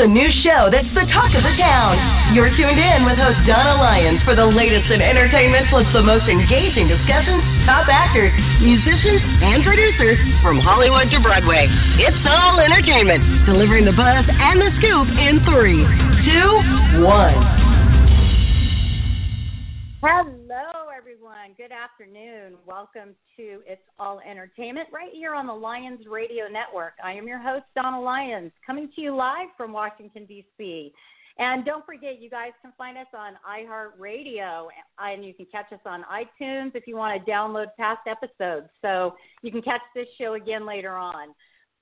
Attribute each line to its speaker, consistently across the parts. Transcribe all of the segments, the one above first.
Speaker 1: The new show that's the talk of the town. You're tuned in with host Donna Lyons for the latest in entertainment plus the most engaging discussions, top actors, musicians, and producers from Hollywood to Broadway. It's all entertainment, delivering the buzz and the scoop in three, two, one.
Speaker 2: Hello, everyone. Good afternoon. Welcome to It's All Entertainment right here on the Lions Radio Network. I am your host, Donna Lyons, coming to you live from Washington, D.C. And don't forget, you guys can find us on iHeartRadio, and you can catch us on iTunes if you want to download past episodes. So you can catch this show again later on.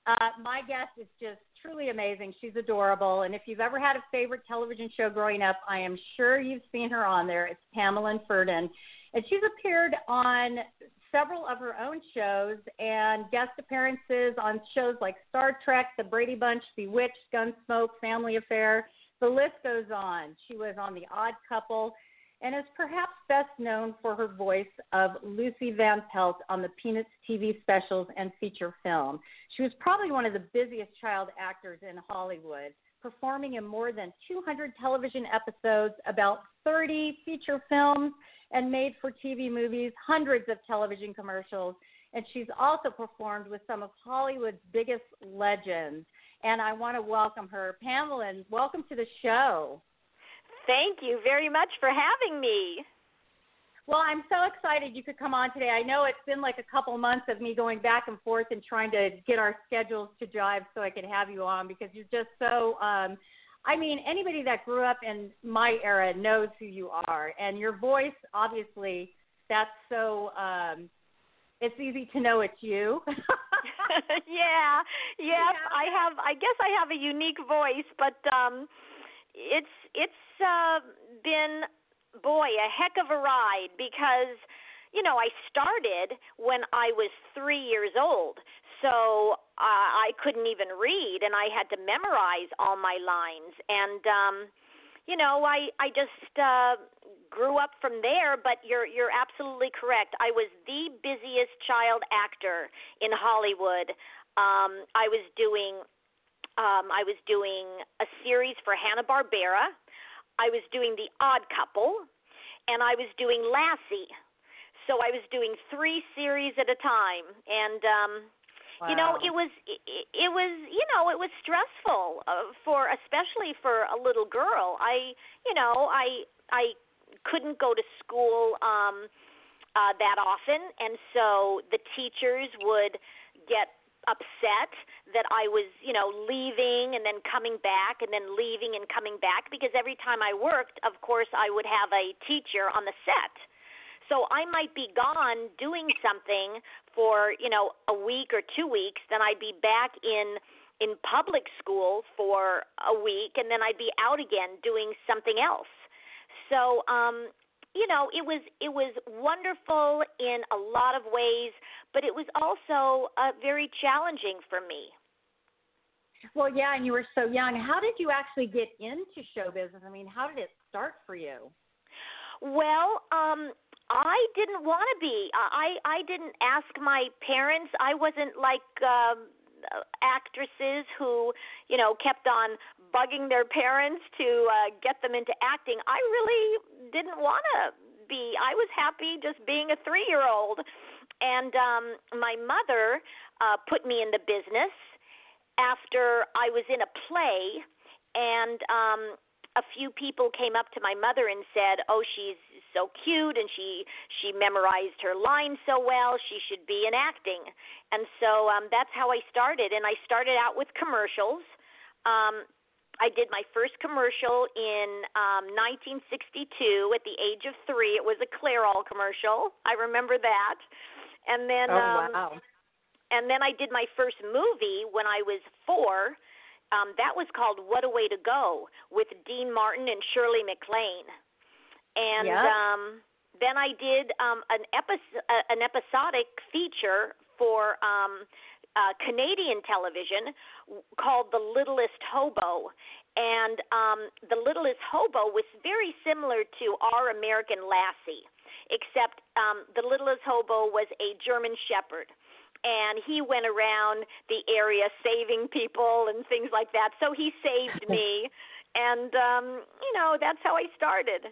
Speaker 2: Uh, my guest is just truly amazing. She's adorable. And if you've ever had a favorite television show growing up, I am sure you've seen her on there. It's Pamelyn Ferdin. And she's appeared on several of her own shows and guest appearances on shows like Star Trek, The Brady Bunch, Bewitched, Gunsmoke, Family Affair. The list goes on. She was on The Odd Couple and is perhaps best known for her voice of Lucy Van Pelt on the Peanuts TV specials and feature film. She was probably one of the busiest child actors in Hollywood, performing in more than 200 television episodes, about 30 feature films, and made for TV movies, hundreds of television commercials. And she's also performed with some of Hollywood's biggest legends. And I want to welcome her. Pamelyn, welcome to the show.
Speaker 3: Thank you very much for having me.
Speaker 2: Well, I'm so excited you could come on today. I know it's been like a couple months of me going back and forth and trying to get our schedules to jive so I could have you on because you're just so um I mean, anybody that grew up in my era knows who you are and your voice obviously that's so um it's easy to know it's you.
Speaker 3: yeah. Yep. Yeah. I have I guess I have a unique voice, but um it's it's uh, been boy a heck of a ride because you know I started when I was three years old, so uh, I couldn't even read, and I had to memorize all my lines, and um, you know I I just uh, grew up from there. But you're you're absolutely correct. I was the busiest child actor in Hollywood. Um, I was doing um, I was doing a series for Hanna Barbera. I was doing The Odd Couple, and I was doing Lassie. So I was doing three series at a time, and um,
Speaker 2: wow.
Speaker 3: you know it was it, it was you know it was stressful uh, for especially for a little girl. I you know I I couldn't go to school um, uh, that often, and so the teachers would get upset that I was, you know, leaving and then coming back and then leaving and coming back because every time I worked, of course, I would have a teacher on the set. So I might be gone doing something for, you know, a week or 2 weeks, then I'd be back in in public school for a week and then I'd be out again doing something else. So um you know it was it was wonderful in a lot of ways but it was also uh, very challenging for me.
Speaker 2: Well yeah and you were so young. How did you actually get into show business? I mean how did it start for you?
Speaker 3: Well um i didn't want to be. I i didn't ask my parents. I wasn't like um actresses who you know kept on bugging their parents to uh, get them into acting. I really didn't want to be. I was happy just being a three year old. And um, my mother uh, put me in the business after I was in a play, and um, a few people came up to my mother and said, "Oh, she's so cute and she she memorized her lines so well. She should be in acting." And so um that's how I started and I started out with commercials. Um I did my first commercial in um 1962 at the age of 3. It was a Clairol commercial. I remember that. And then
Speaker 2: oh,
Speaker 3: um
Speaker 2: wow.
Speaker 3: and then I did my first movie when I was 4. Um that was called What a Way to Go with Dean Martin and Shirley MacLaine. And
Speaker 2: yeah.
Speaker 3: um then I did um, an episode, uh, an episodic feature for um, uh, Canadian television called The Littlest Hobo. And um, The Littlest Hobo was very similar to Our American Lassie, except um, The Littlest Hobo was a German Shepherd. And he went around the area saving people and things like that. So he saved me. And, um, you know, that's how I started.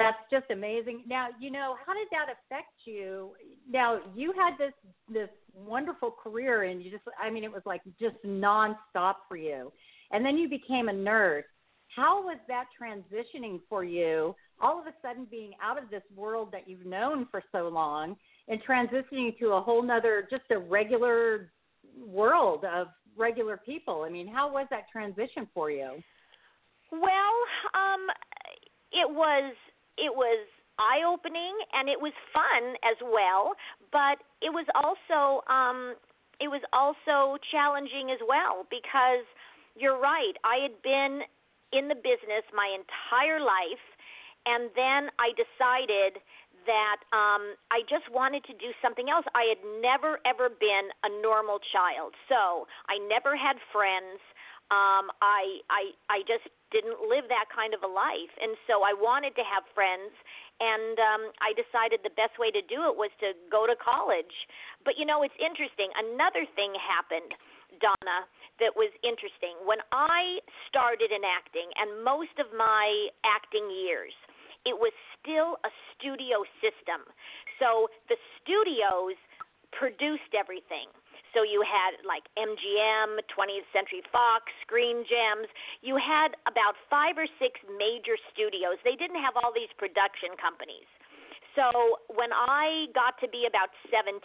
Speaker 2: That's just amazing. Now, you know, how did that affect you? Now, you had this this wonderful career and you just I mean it was like just nonstop for you. And then you became a nurse. How was that transitioning for you? All of a sudden being out of this world that you've known for so long and transitioning to a whole nother just a regular world of regular people. I mean, how was that transition for you?
Speaker 3: Well, um it was it was eye opening and it was fun as well, but it was also um it was also challenging as well because you're right. I had been in the business my entire life and then I decided that um I just wanted to do something else. I had never ever been a normal child. So, I never had friends. Um I I I just didn't live that kind of a life and so I wanted to have friends and um I decided the best way to do it was to go to college. But you know, it's interesting. Another thing happened, Donna, that was interesting. When I started in acting and most of my acting years, it was still a studio system. So the studios produced everything. So you had like MGM, 20th Century Fox, Screen Gems. You had about five or six major studios. They didn't have all these production companies. So when I got to be about 17,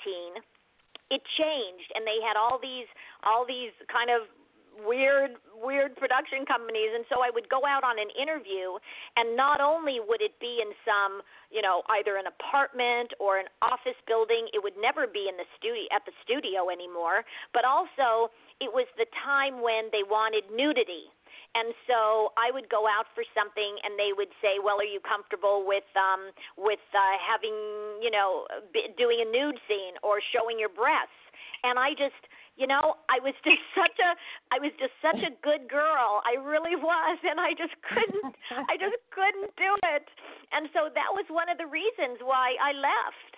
Speaker 3: it changed and they had all these all these kind of weird weird production companies and so I would go out on an interview and not only would it be in some, you know, either an apartment or an office building, it would never be in the studio at the studio anymore, but also it was the time when they wanted nudity. And so I would go out for something, and they would say, "Well, are you comfortable with um, with uh, having, you know, b- doing a nude scene or showing your breasts?" And I just you know i was just such a i was just such a good girl. I really was and i just couldn't i just couldn't do it. And so that was one of the reasons why i left.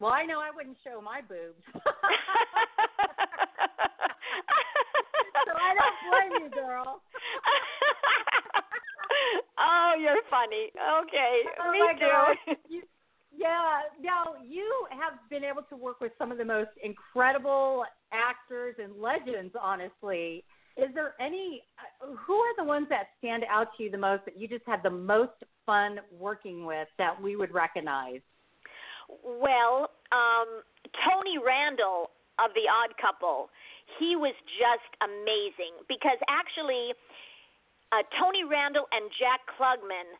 Speaker 2: Well i know i wouldn't show my boobs so i don't blame you girl
Speaker 3: oh you're funny okay
Speaker 2: oh
Speaker 3: me too.
Speaker 2: You, yeah, now you have been able to work with some of the most incredible actors and legends, honestly. Is there any, uh, who are the ones that stand out to you the most that you just had the most fun working with that we would recognize?
Speaker 3: Well, um, Tony Randall of The Odd Couple, he was just amazing because actually, uh, Tony Randall and Jack Klugman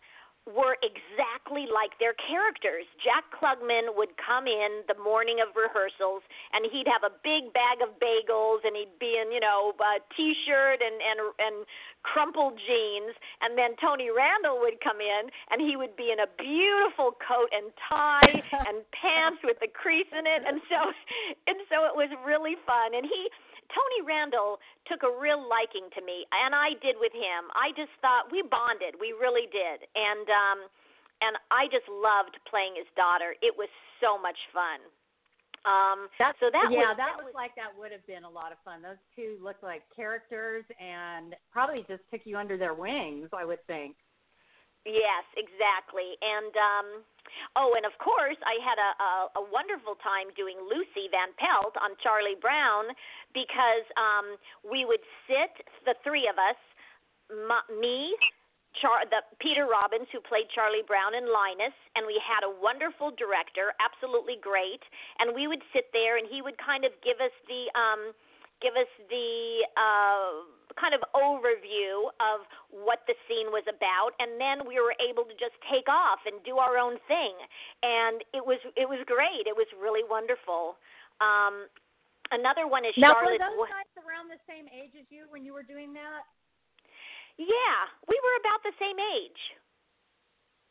Speaker 3: were exactly like their characters. Jack Klugman would come in the morning of rehearsals and he'd have a big bag of bagels and he'd be in, you know, a t-shirt and and and crumpled jeans. And then Tony Randall would come in and he would be in a beautiful coat and tie and pants with the crease in it. And so and so it was really fun. And he Tony Randall took a real liking to me, and I did with him. I just thought we bonded. We really did, and um, and I just loved playing his daughter. It was so much fun. Um,
Speaker 2: That's,
Speaker 3: so that
Speaker 2: yeah,
Speaker 3: was,
Speaker 2: that,
Speaker 3: that
Speaker 2: was like that would have been a lot of fun. Those two looked like characters, and probably just took you under their wings. I would think.
Speaker 3: Yes, exactly. And um oh, and of course, I had a a, a wonderful time doing Lucy Van Pelt on Charlie Brown because um we would sit the three of us, m- me, Char- the Peter Robbins who played Charlie Brown and Linus, and we had a wonderful director, absolutely great, and we would sit there and he would kind of give us the um give us the uh, kind of overview of what the scene was about, and then we were able to just take off and do our own thing, and it was it was great. It was really wonderful. Um, another one is
Speaker 2: now,
Speaker 3: Charlotte.
Speaker 2: were those guys around the same age as you when you were doing that?
Speaker 3: Yeah, we were about the same age.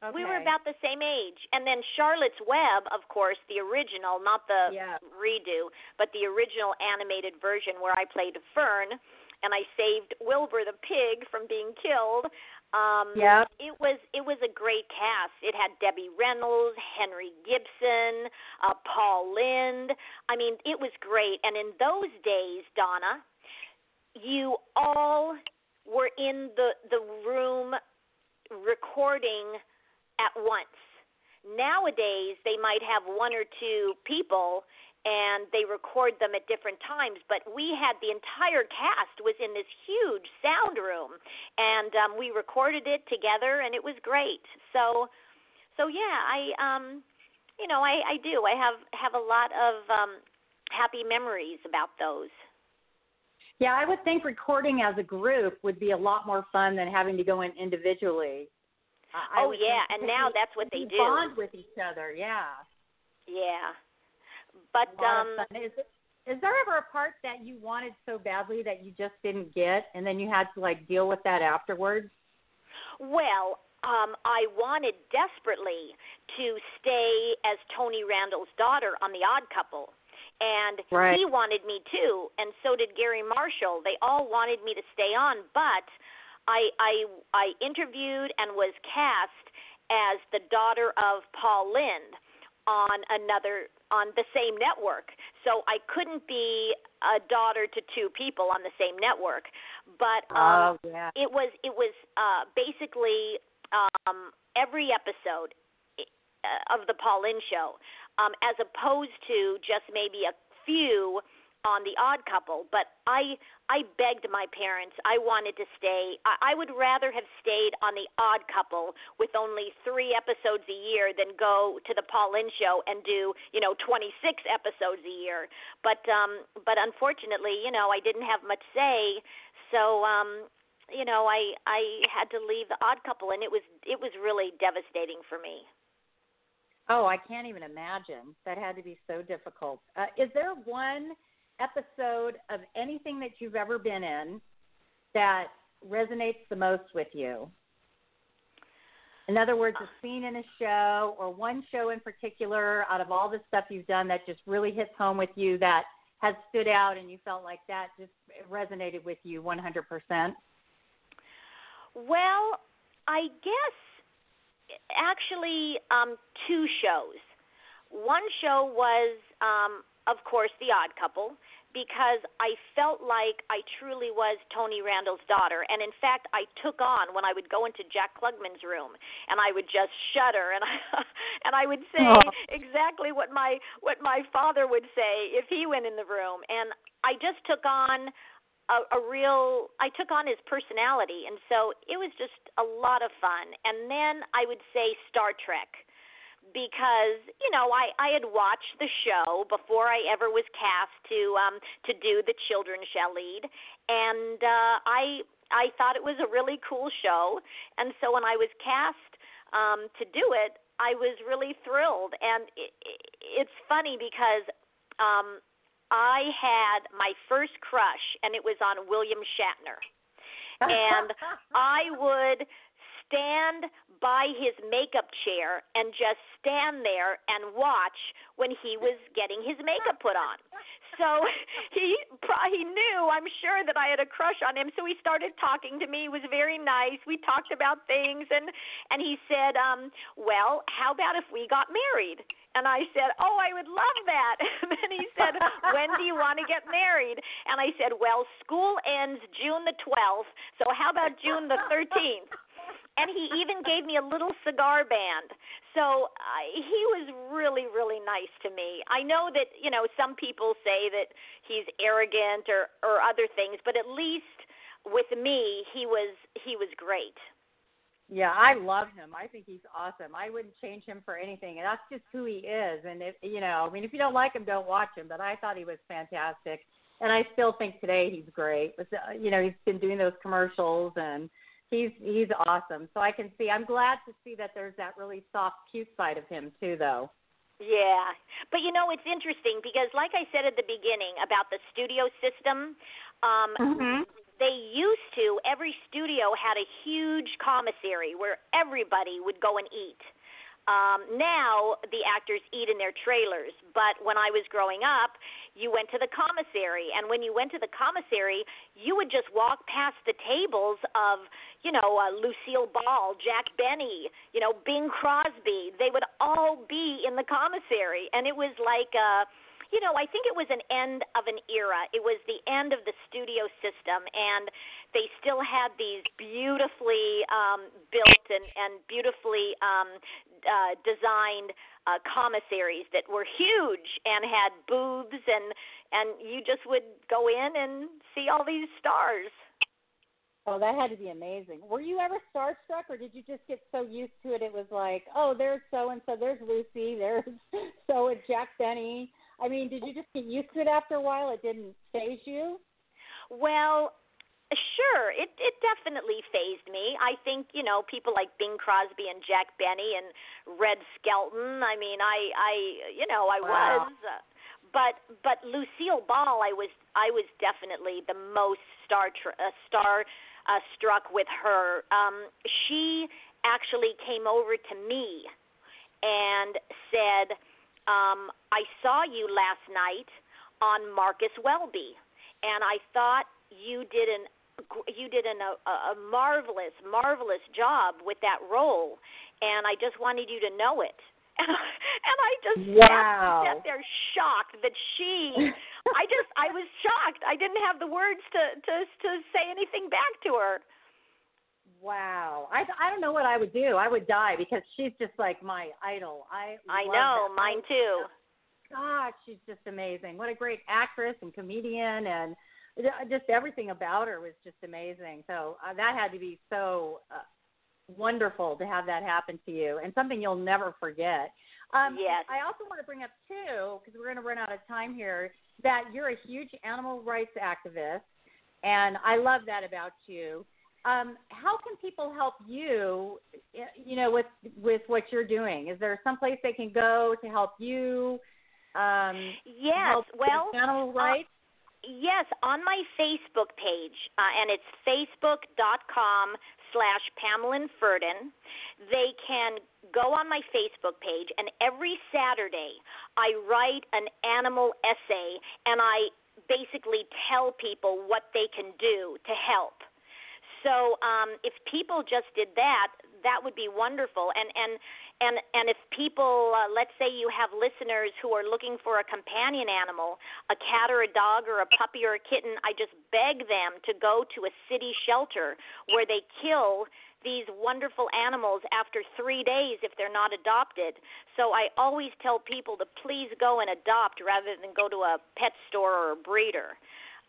Speaker 2: Okay.
Speaker 3: We were about the same age. And then Charlotte's Web, of course, the original, not the
Speaker 2: Yeah.
Speaker 3: redo, but the original animated version where I played Fern and I saved Wilbur the pig from being killed. Um
Speaker 2: Yep.
Speaker 3: it was it was a great cast. It had Debbie Reynolds, Henry Gibson, uh Paul Lynde. I mean, it was great. And in those days, Donna, you all were in the the room recording at once. Nowadays, they might have one or two people and they record them at different times, but we had the entire cast was in this huge sound room and um we recorded it together and it was great. So so yeah, I um you know, I I do. I have have a lot of um happy memories about those.
Speaker 2: Yeah, I would think recording as a group would be a lot more fun than having to go in individually. I-
Speaker 3: Oh yeah, and now that's what they do.
Speaker 2: Bond with each other, yeah.
Speaker 3: Yeah. But um.
Speaker 2: Is, is there ever a part that you wanted so badly that you just didn't get, and then you had to like deal with that afterwards?
Speaker 3: well, um I wanted desperately to stay as Tony Randall's daughter on The Odd Couple. And
Speaker 2: Right.
Speaker 3: he wanted me too, and so did Garry Marshall. They all wanted me to stay on, but I I I interviewed and was cast as the daughter of Paul Lynde on another on the same network. So I couldn't be a daughter to two people on the same network. But um
Speaker 2: oh yeah.
Speaker 3: it was it was uh basically um every episode uh, of the Paul Lynde show um as opposed to just maybe a few on the odd couple but i i begged my parents. I wanted to stay. I, I would rather have stayed on the odd couple with only three episodes a year than go to the paul lynde show and do you know 26 episodes a year. But um but unfortunately you know i didn't have much say. So um you know i i had to leave the odd couple and it was it was really devastating for me.
Speaker 2: Oh, I can't even imagine. That had to be so difficult. Uh, is there one episode of anything that you've ever been in that resonates the most with you? In other words, a scene in a show or one show in particular out of all the stuff you've done that just really hits home with you that has stood out and you felt like that just resonated with you 100%?
Speaker 3: Well, I guess actually um two shows. One show was um of course The Odd Couple because I felt like I truly was Tony Randall's daughter and in fact I took on when I would go into Jack Klugman's room and I would just shudder and I and I would say
Speaker 2: Oh.
Speaker 3: exactly what my what my father would say if he went in the room and I just took on a, a real I took on his personality and so it was just a lot of fun. And then I would say Star Trek because you know I I had watched the show before I ever was cast to um to do the children shall lead. And uh I I thought it was a really cool show. And so when I was cast um to do it I was really thrilled. And it, it's funny because um I had my first crush and it was on William Shatner. And I would stand by his makeup chair and just stand there and watch when he was getting his makeup put on. So he he knew, I'm sure that I had a crush on him. So he started talking to me. He was very nice. We talked about things and and he said, um, "Well, how about if we got married?" And I said, "Oh, I would love that." And then he said, "When do you want to get married?" And I said, "Well, school ends June the 12th, so how about June the 13th?" And he even gave me a little cigar band. So uh, he was really, really nice to me. I know that you know some people say that he's arrogant or or other things, but at least with me, he was he was great.
Speaker 2: Yeah, I love him. I think he's awesome. I wouldn't change him for anything, and that's just who he is. And if you know, I mean, if you don't like him, don't watch him. But I thought he was fantastic, and I still think today he's great. With uh, you know, he's been doing those commercials, and he's he's awesome. So I can see. I'm glad to see that there's that really soft, cute side of him too, though.
Speaker 3: Yeah. But you know, it's interesting because like I said at the beginning about the studio system, um
Speaker 2: Mm-hmm.
Speaker 3: they used to every studio had a huge commissary where everybody would go and eat. Um, now the actors eat in their trailers, but when I was growing up, you went to the commissary, and when you went to the commissary, you would just walk past the tables of, you know, uh, Lucille Ball, Jack Benny, you know, Bing Crosby. They would all be in the commissary, and it was like. Uh, you know, I think it was an end of an era. It was the end of the studio system, and they still had these beautifully um, built and, and beautifully um, uh, designed uh, commissaries that were huge and had booths, and and you just would go in and see all these stars.
Speaker 2: Oh, that had to be amazing. Were you ever starstruck, or did you just get so used to it? It was like, oh, there's so and so, there's Lucy, there's so and Jack Benny. I mean, did you just get used to it after a while? It didn't phase you?
Speaker 3: Well, Sure, it it definitely phased me. I think you know people like Bing Crosby and Jack Benny and Red Skelton. I mean, I I you know I
Speaker 2: wow.
Speaker 3: was, uh, but but Lucille Ball, I was I was definitely the most star tr- uh, star uh, struck with her. Um, she actually came over to me and said, um, "I saw you last night on Marcus Welby." And I thought you did an you did an, a, a marvelous, marvelous job with that role, and I just wanted you to know it. And, and I just
Speaker 2: wow.
Speaker 3: sat there shocked that she. I just I was shocked. I didn't have the words to to to say anything back to her.
Speaker 2: Wow, I I don't know what I would do. I would die because she's just like my idol. I
Speaker 3: I know,
Speaker 2: that.
Speaker 3: mine too.
Speaker 2: Oh, God, she's just amazing. What a great actress and comedian and just everything about her was just amazing. So uh, that had to be so uh, wonderful to have that happen to you, and something you'll never forget. Um,
Speaker 3: yes.
Speaker 2: I also want to bring up too, because we're going to run out of time here, that you're a huge animal rights activist, and I love that about you. Um, how can people help you, you know, with with what you're doing? Is there some place they can go to help you? Um,
Speaker 3: yes.
Speaker 2: Help
Speaker 3: well,
Speaker 2: animal rights.
Speaker 3: Yes, on my Facebook page, uh, and it's facebook.com slash Pamelyn Ferdin. They can go on my Facebook page, and every Saturday I write an animal essay, and I basically tell people what they can do to help. So um, if people just did that, that would be wonderful. And and and and if people uh, let's say you have listeners who are looking for a companion animal a cat or a dog or a puppy or a kitten i just beg them to go to a city shelter where they kill these wonderful animals after three days if they're not adopted. So I always tell people to please go and adopt rather than go to a pet store or a breeder.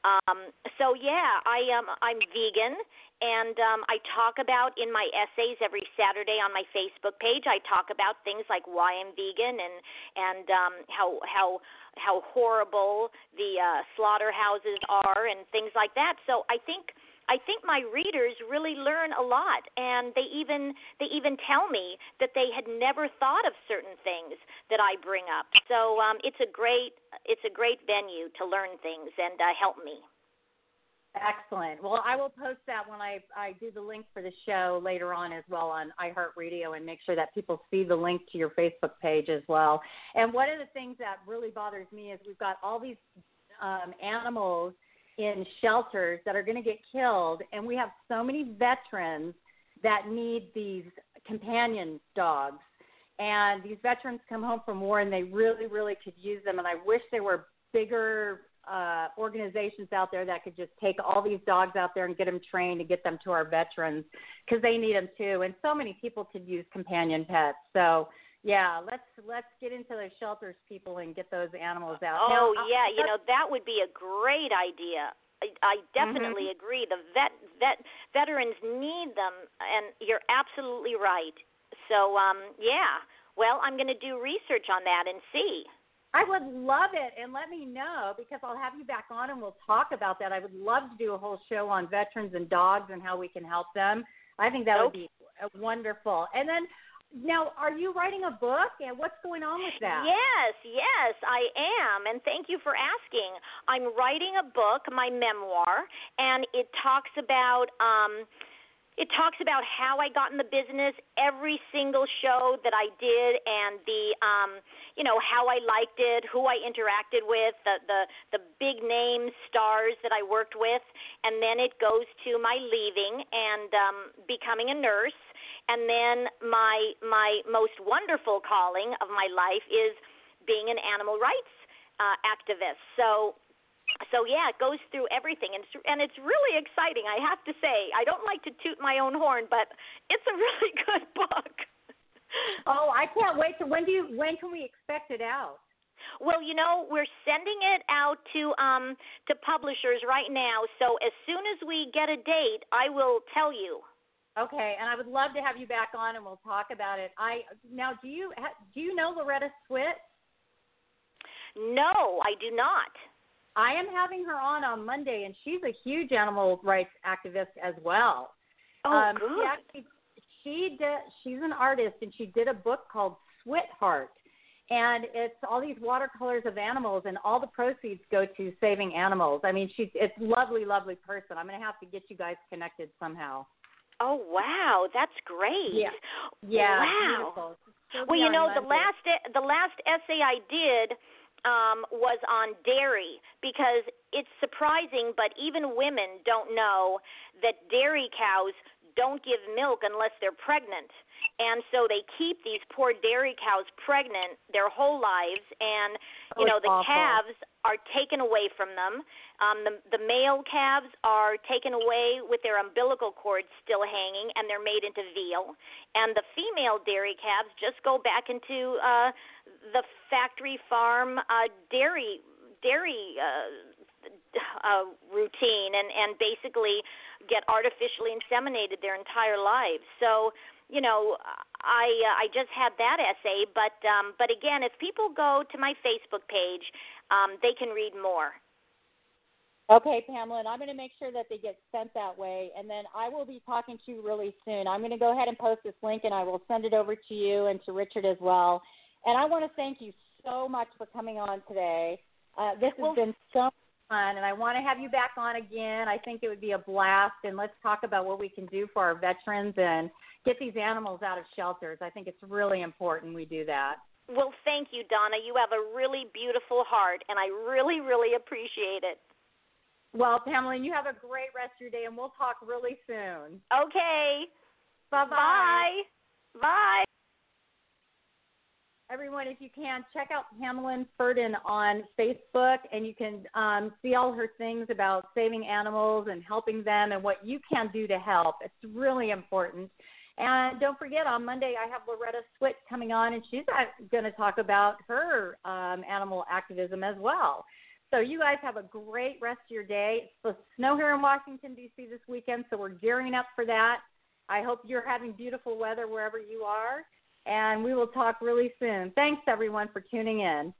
Speaker 3: Um, so yeah, I am. I'm vegan, and um, I talk about in my essays every Saturday on my Facebook page. I talk about things like why I'm vegan and and um, how how how horrible the uh, slaughterhouses are and things like that. So I think I think my readers really learn a lot, and they even they even tell me that they had never thought of certain things that I bring up. So um, it's a great it's a great venue to learn things and uh, help me.
Speaker 2: Excellent. Well, I will post that when I, I do the link for the show later on as well on iHeartRadio and make sure that people see the link to your Facebook page as well. And one of the things that really bothers me is we've got all these um, animals in shelters that are going to get killed, and we have so many veterans that need these companion dogs. And these veterans come home from war and they really, really could use them. And I wish there were bigger uh, organizations out there that could just take all these dogs out there and get them trained and get them to our veterans because they need them too. And so many people could use companion pets. So yeah, let's let's get into the shelters, people, and get those animals out.
Speaker 3: Oh
Speaker 2: now,
Speaker 3: yeah, you know that would be a great idea. I, I definitely
Speaker 2: mm-hmm.
Speaker 3: agree. The vet vet veterans need them, and you're absolutely right. So um, yeah, well, I'm going to do research on that and see.
Speaker 2: I would love it, and let me know because I'll have you back on and we'll talk about that. I would love to do a whole show on veterans and dogs and how we can help them. I think that
Speaker 3: nope.
Speaker 2: would be wonderful. And then now, are you writing a book, and what's going on with that?
Speaker 3: Yes, yes, I am, and thank you for asking. I'm writing a book, my memoir, and it talks about. Um, it talks about how I got in the business, every single show that I did, and the, um, you know, how I liked it, who I interacted with, the the the big name stars that I worked with, and then it goes to my leaving and um, becoming a nurse and then my my most wonderful calling of my life is being an animal rights uh, activist. So so yeah, it goes through everything, and it's, and it's really exciting. I have to say, I don't like to toot my own horn, but it's a really good book.
Speaker 2: oh, I can't wait to when do you when can we expect it out?
Speaker 3: Well, you know, we're sending it out to um to publishers right now. So as soon as we get a date, I will tell you.
Speaker 2: Okay, and I would love to have you back on, and we'll talk about it. I now, do you do you know Loretta Swit?
Speaker 3: No, I do not.
Speaker 2: I am having her on on Monday, and she's a huge animal rights activist as well.
Speaker 3: Oh,
Speaker 2: um,
Speaker 3: good.
Speaker 2: She, actually, she did. She's an artist, and she did a book called Sweetheart, and it's all these watercolors of animals, and all the proceeds go to saving animals. I mean, she's it's lovely, lovely person. I'm going to have to get you guys connected somehow.
Speaker 3: Oh wow, that's great.
Speaker 2: Yeah. Yeah.
Speaker 3: Wow. Well, you know,
Speaker 2: Monday.
Speaker 3: the last the last essay I did um, was on dairy because it's surprising, but even women don't know that dairy cows don't give milk unless they're pregnant. And so they keep these poor dairy cows pregnant their whole lives, and you
Speaker 2: Oh,
Speaker 3: know the
Speaker 2: awful.
Speaker 3: calves are taken away from them. Um, the the male calves are taken away with their umbilical cords still hanging, and they're made into veal. And the female dairy calves just go back into uh, the factory farm uh, dairy dairy uh, uh, routine, and and basically get artificially inseminated their entire lives. So you know, I uh, I just had that essay, but um, but again, if people go to my Facebook page, um, they can read more.
Speaker 2: Okay, Pamelyn, and I'm going to make sure that they get sent that way. And then I will be talking to you really soon. I'm going to go ahead and post this link, and I will send it over to you and to Richard as well. And I want to thank you so much for coming on today. Uh, this has been so fun, and I want to have you back on again. I think it would be a blast, and let's talk about what we can do for our veterans and get these animals out of shelters. I think it's really important we do that.
Speaker 3: Well, thank you, Donna. You have a really beautiful heart, and I really, really appreciate it.
Speaker 2: Well, Pamelyn, you have a great rest of your day, and we'll talk really soon.
Speaker 3: Okay.
Speaker 2: Bye-bye.
Speaker 3: Bye. Bye.
Speaker 2: Everyone, if you can, check out Pamelyn Ferdin on Facebook, and you can um, see all her things about saving animals and helping them and what you can do to help. It's really important. And don't forget, on Monday, I have Loretta Swit coming on, and she's going to talk about her um, animal activism as well. So you guys have a great rest of your day. It's supposed to snow here in Washington, D.C. this weekend, so we're gearing up for that. I hope you're having beautiful weather wherever you are and we will talk really soon. Thanks, everyone, for tuning in.